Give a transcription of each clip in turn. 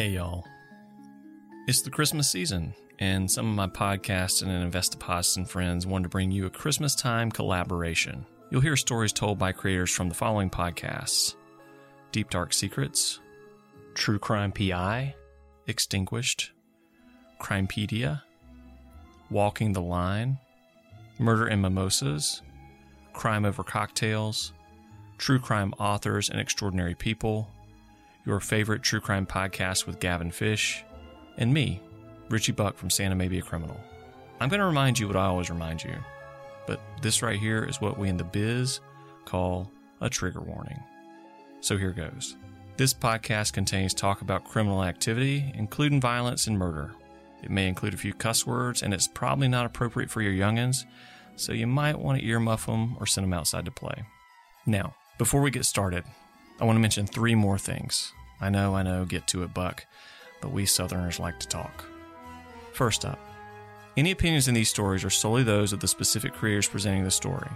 Hey, y'all. It's the Christmas season, and some of my podcasts and Investopods and friends wanted to bring you a Christmas time collaboration. You'll hear stories told by creators from the following podcasts Deep Dark Secrets, True Crime PI, Extinguished, Crimepedia, Walking the Line, Murder and Mimosas, Crime Over Cocktails, True Crime Authors and Extraordinary People, your favorite true crime podcast with Gavin Fish, and me, Richie Buck from Santa Maybe a Criminal. I'm going to remind you what I always remind you, but this right here is what we in the biz call a trigger warning. So here goes. This podcast contains talk about criminal activity, including violence and murder. It may include a few cuss words, and it's probably not appropriate for your youngins, so you might want to earmuff them or send them outside to play. Now, before we get started, I want to mention three more things. I know, I know, get to it, Buck, but we Southerners like to talk. First up, any opinions in these stories are solely those of the specific creators presenting the story.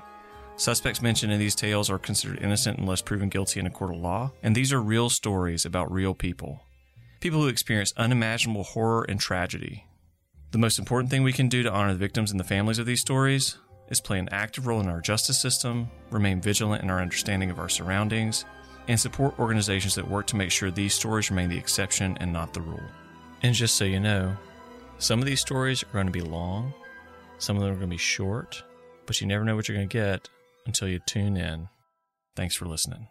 Suspects mentioned in these tales are considered innocent unless proven guilty in a court of law, and these are real stories about real people. People who experience unimaginable horror and tragedy. The most important thing we can do to honor the victims and the families of these stories is play an active role in our justice system, remain vigilant in our understanding of our surroundings, and support organizations that work to make sure these stories remain the exception and not the rule. And just so you know, some of these stories are going to be long, some of them are going to be short, but you never know what you're going to get until you tune in. Thanks for listening.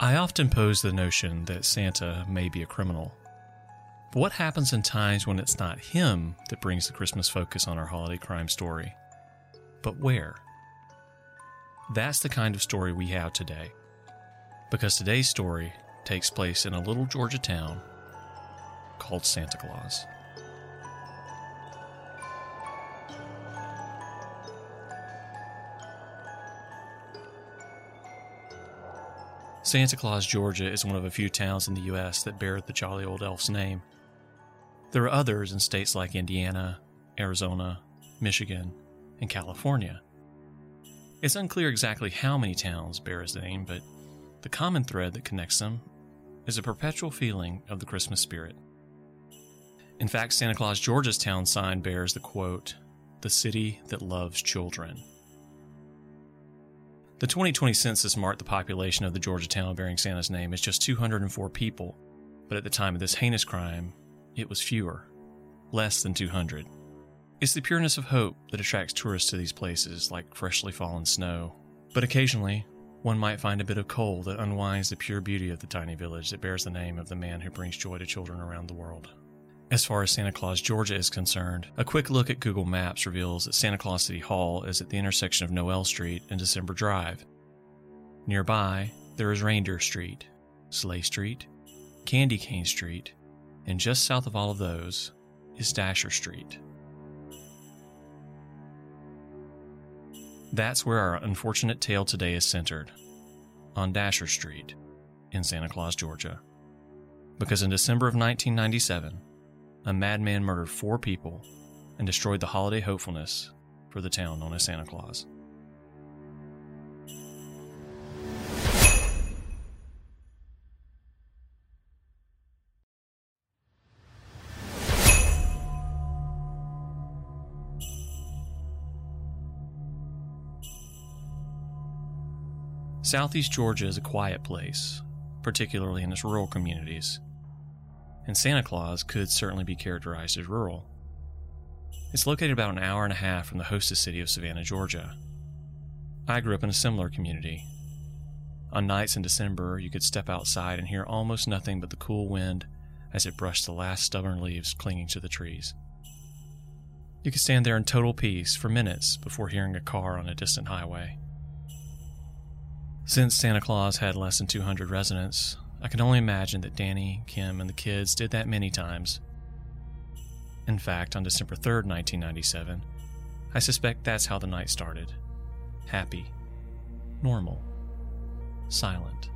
I often pose the notion that Santa may be a criminal. But what happens in times when it's not him that brings the Christmas focus on our holiday crime story? But where? That's the kind of story we have today. Because today's story takes place in a little Georgia town called Santa Claus. Santa Claus, Georgia is one of a few towns in the U.S. that bear the jolly old elf's name. There are others in states like Indiana, Arizona, Michigan, and California. It's unclear exactly how many towns bear his name, but the common thread that connects them is a perpetual feeling of the Christmas spirit. In fact, Santa Claus, Georgia's town sign bears the quote, the city that loves children. The 2020 census marked the population of the Georgia town bearing Santa's name as just 204 people, but at the time of this heinous crime, it was fewer, less than 200. It's the pureness of hope that attracts tourists to these places like freshly fallen snow. But occasionally, one might find a bit of coal that unwinds the pure beauty of the tiny village that bears the name of the man who brings joy to children around the world. As far as Santa Claus, Georgia is concerned, a quick look at Google Maps reveals that Santa Claus City Hall is at the intersection of Noel Street and December Drive. Nearby, there is Reindeer Street, Sleigh Street, Candy Cane Street, and just south of all of those is Dasher Street. That's where our unfortunate tale today is centered on Dasher Street in Santa Claus, Georgia. Because in December of 1997, a madman murdered four people and destroyed the holiday hopefulness for the town known as Santa Claus. Southeast Georgia is a quiet place, particularly in its rural communities and Santa Claus could certainly be characterized as rural. It's located about an hour and a half from the hostess city of Savannah, Georgia. I grew up in a similar community. On nights in December, you could step outside and hear almost nothing but the cool wind as it brushed the last stubborn leaves clinging to the trees. You could stand there in total peace for minutes before hearing a car on a distant highway. Since Santa Claus had less than 200 residents, I can only imagine that Danny, Kim, and the kids did that many times. In fact, on December 3rd, 1997, I suspect that's how the night started. Happy, normal, silent.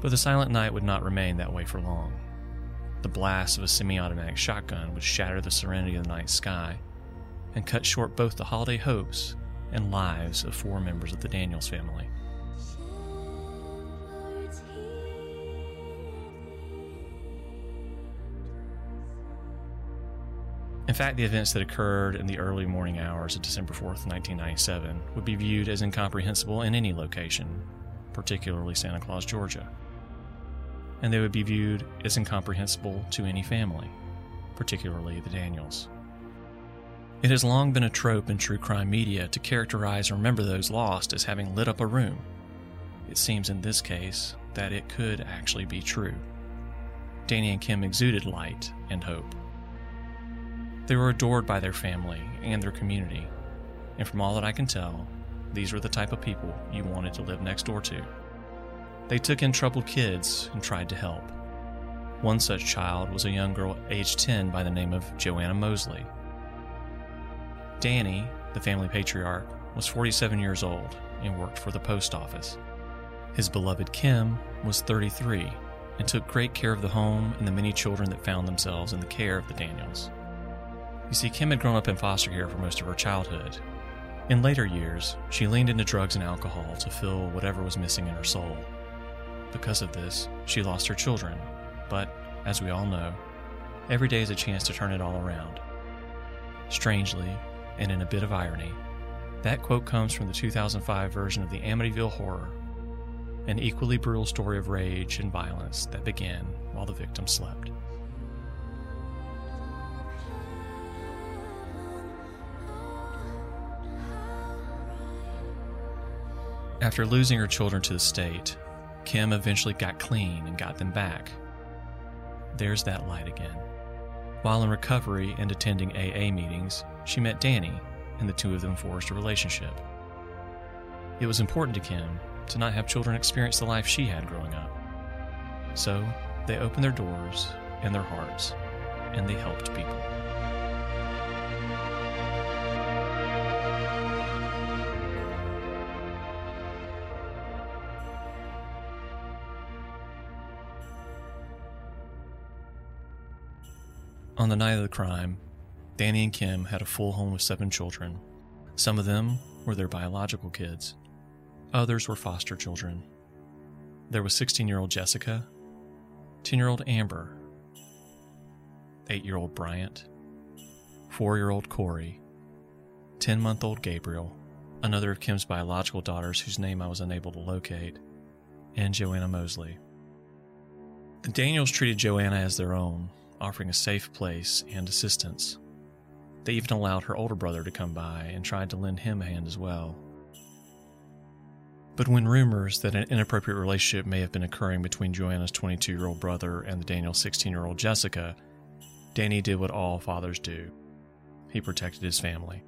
But the silent night would not remain that way for long. the blast of a semi automatic shotgun would shatter the serenity of the night sky and cut short both the holiday hopes and lives of four members of the Daniels family. In fact, the events that occurred in the early morning hours of December 4th, 1997, would be viewed as incomprehensible in any location, particularly Santa Claus, Georgia. And they would be viewed as incomprehensible to any family, particularly the Daniels. It has long been a trope in true crime media to characterize or remember those lost as having lit up a room. It seems in this case that it could actually be true. Danny and Kim exuded light and hope. They were adored by their family and their community, and from all that I can tell, these were the type of people you wanted to live next door to. They took in troubled kids and tried to help. One such child was a young girl aged 10 by the name of Joanna Mosley. Danny, the family patriarch, was 47 years old and worked for the post office. His beloved Kim was 33 and took great care of the home and the many children that found themselves in the care of the Daniels. You see, Kim had grown up in foster care for most of her childhood. In later years, she leaned into drugs and alcohol to fill whatever was missing in her soul. Because of this, she lost her children, but, as we all know, every day is a chance to turn it all around. Strangely, and in a bit of irony, that quote comes from the 2005 version of the Amityville Horror, an equally brutal story of rage and violence that began while the victim slept. After losing her children to the state, Kim eventually got clean and got them back. There's that light again. While in recovery and attending AA meetings, she met Danny, and the two of them forged a relationship. It was important to Kim to not have children experience the life she had growing up. So, they opened their doors and their hearts, and they helped people. On the night of the crime, Danny and Kim had a full home with seven children. Some of them were their biological kids, others were foster children. There was 16 year old Jessica, 10 year old Amber, 8 year old Bryant, 4 year old Corey, 10 month old Gabriel, another of Kim's biological daughters whose name I was unable to locate, and Joanna Mosley. The Daniels treated Joanna as their own, offering a safe place and assistance. They even allowed her older brother to come by and tried to lend him a hand as well. But when rumors that an inappropriate relationship may have been occurring between Joanna's 22 year old brother and the Daniel 16 year old Jessica, Danny did what all fathers do he protected his family.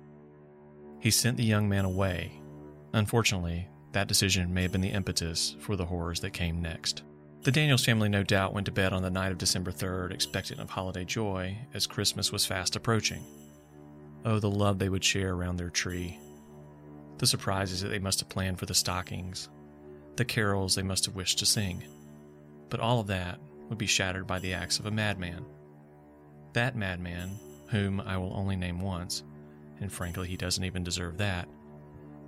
He sent the young man away. Unfortunately, that decision may have been the impetus for the horrors that came next. The Daniels family no doubt went to bed on the night of December 3rd, expectant of holiday joy, as Christmas was fast approaching. Oh, the love they would share around their tree. The surprises that they must have planned for the stockings. The carols they must have wished to sing. But all of that would be shattered by the acts of a madman. That madman, whom I will only name once, and frankly he doesn't even deserve that,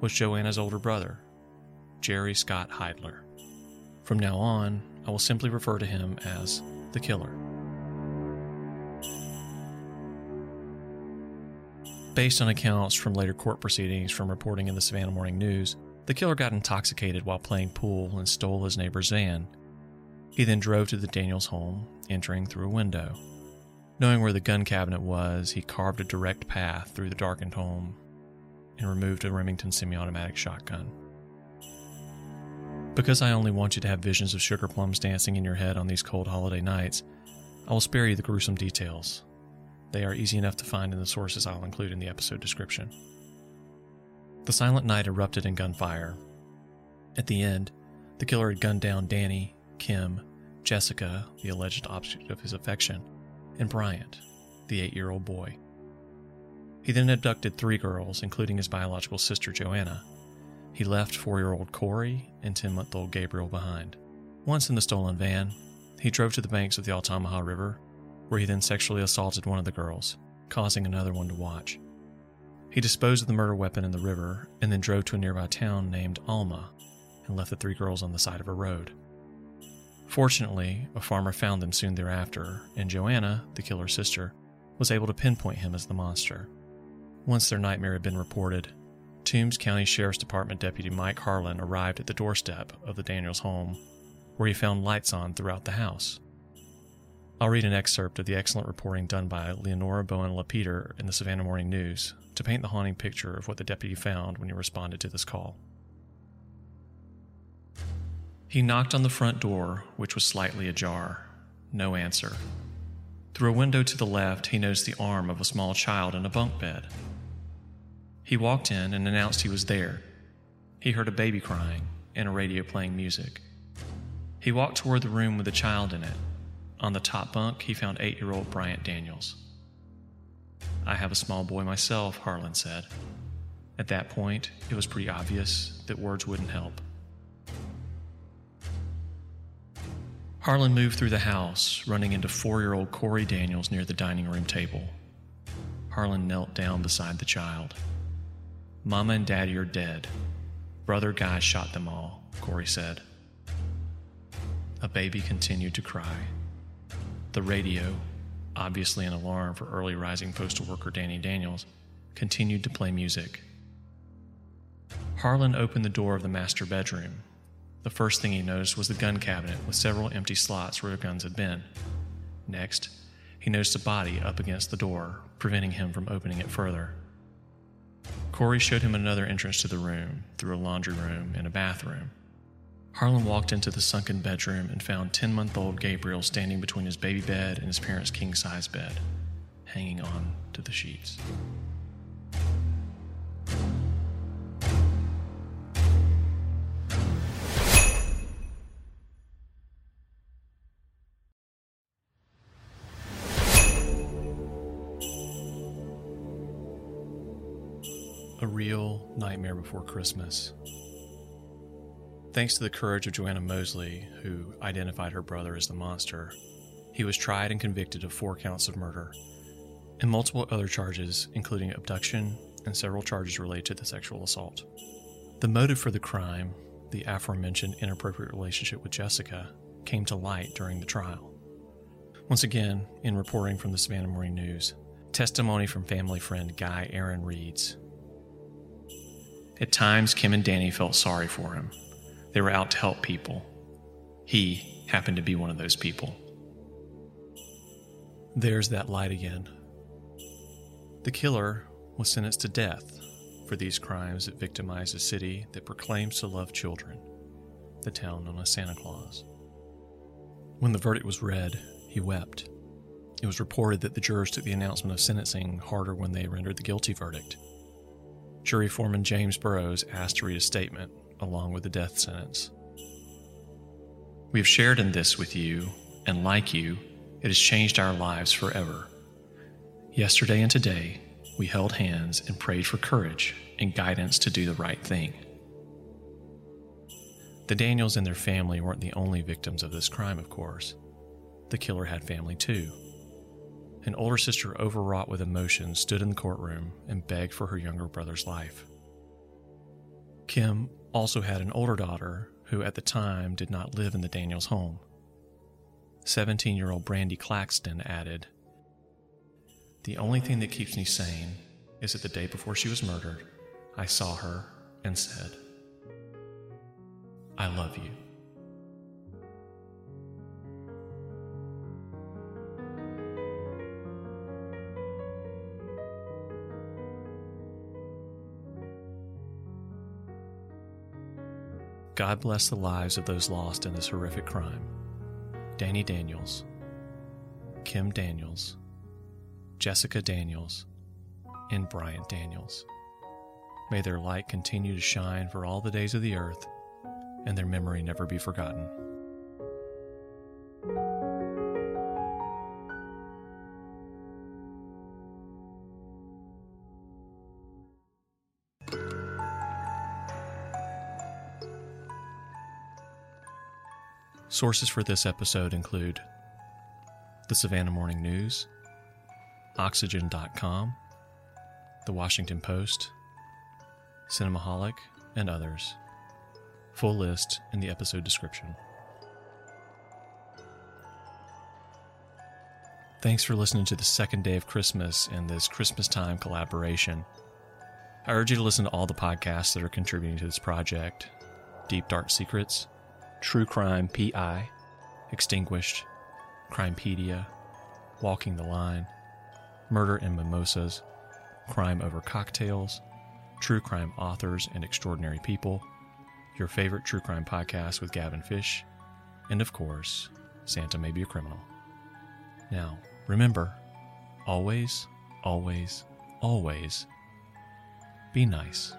was Joanna's older brother, Jerry Scott Heidler. From now on, I will simply refer to him as the killer. Based on accounts from later court proceedings from reporting in the Savannah Morning News, the killer got intoxicated while playing pool and stole his neighbor's van. He then drove to the Daniels home, entering through a window. Knowing where the gun cabinet was, he carved a direct path through the darkened home and removed a Remington semi automatic shotgun. Because I only want you to have visions of sugar plums dancing in your head on these cold holiday nights, I will spare you the gruesome details. They are easy enough to find in the sources I'll include in the episode description. The silent night erupted in gunfire. At the end, the killer had gunned down Danny, Kim, Jessica, the alleged object of his affection, and Bryant, the eight year old boy. He then abducted three girls, including his biological sister Joanna, he left four year old Corey and 10 month old Gabriel behind. Once in the stolen van, he drove to the banks of the Altamaha River where he then sexually assaulted one of the girls, causing another one to watch. He disposed of the murder weapon in the river and then drove to a nearby town named Alma and left the three girls on the side of a road. Fortunately, a farmer found them soon thereafter, and Joanna, the killer's sister, was able to pinpoint him as the monster. Once their nightmare had been reported, Toombs County Sheriff's Department Deputy Mike Harlan arrived at the doorstep of the Daniels home, where he found lights on throughout the house. I'll read an excerpt of the excellent reporting done by Leonora Bowen LaPeter in the Savannah Morning News to paint the haunting picture of what the deputy found when he responded to this call. He knocked on the front door, which was slightly ajar. No answer. Through a window to the left, he noticed the arm of a small child in a bunk bed. He walked in and announced he was there. He heard a baby crying and a radio playing music. He walked toward the room with the child in it. On the top bunk, he found eight year old Bryant Daniels. I have a small boy myself, Harlan said. At that point, it was pretty obvious that words wouldn't help. Harlan moved through the house, running into four year old Corey Daniels near the dining room table. Harlan knelt down beside the child. Mama and Daddy are dead. Brother Guy shot them all, Corey said. A baby continued to cry. The radio, obviously an alarm for early rising postal worker Danny Daniels, continued to play music. Harlan opened the door of the master bedroom the first thing he noticed was the gun cabinet with several empty slots where the guns had been. Next, he noticed a body up against the door, preventing him from opening it further. Corey showed him another entrance to the room, through a laundry room and a bathroom. Harlan walked into the sunken bedroom and found 10 month old Gabriel standing between his baby bed and his parents' king size bed, hanging on to the sheets. A real nightmare before Christmas. Thanks to the courage of Joanna Mosley, who identified her brother as the monster, he was tried and convicted of four counts of murder and multiple other charges, including abduction and several charges related to the sexual assault. The motive for the crime, the aforementioned inappropriate relationship with Jessica, came to light during the trial. Once again, in reporting from the Savannah Morning News, testimony from family friend Guy Aaron reads at times, Kim and Danny felt sorry for him. They were out to help people. He happened to be one of those people. There's that light again. The killer was sentenced to death for these crimes that victimize a city that proclaims to love children, the town known as Santa Claus. When the verdict was read, he wept. It was reported that the jurors took the announcement of sentencing harder when they rendered the guilty verdict. Jury Foreman James Burrows asked to read a statement along with the death sentence. We have shared in this with you, and like you, it has changed our lives forever. Yesterday and today, we held hands and prayed for courage and guidance to do the right thing. The Daniels and their family weren't the only victims of this crime, of course. The killer had family too. An older sister, overwrought with emotion, stood in the courtroom and begged for her younger brother's life. Kim also had an older daughter who, at the time, did not live in the Daniels home. 17 year old Brandy Claxton added, The only thing that keeps me sane is that the day before she was murdered, I saw her and said, I love you. God bless the lives of those lost in this horrific crime Danny Daniels, Kim Daniels, Jessica Daniels, and Bryant Daniels. May their light continue to shine for all the days of the earth and their memory never be forgotten. Sources for this episode include the Savannah Morning News, Oxygen.com, the Washington Post, Cinemaholic, and others. Full list in the episode description. Thanks for listening to the second day of Christmas and this Christmas time collaboration. I urge you to listen to all the podcasts that are contributing to this project Deep Dark Secrets, True Crime PI, Extinguished, Crimepedia, Walking the Line, Murder and Mimosas, Crime Over Cocktails, True Crime Authors and Extraordinary People, your favorite true crime podcast with Gavin Fish, and of course, Santa Maybe a Criminal. Now, remember always, always, always be nice.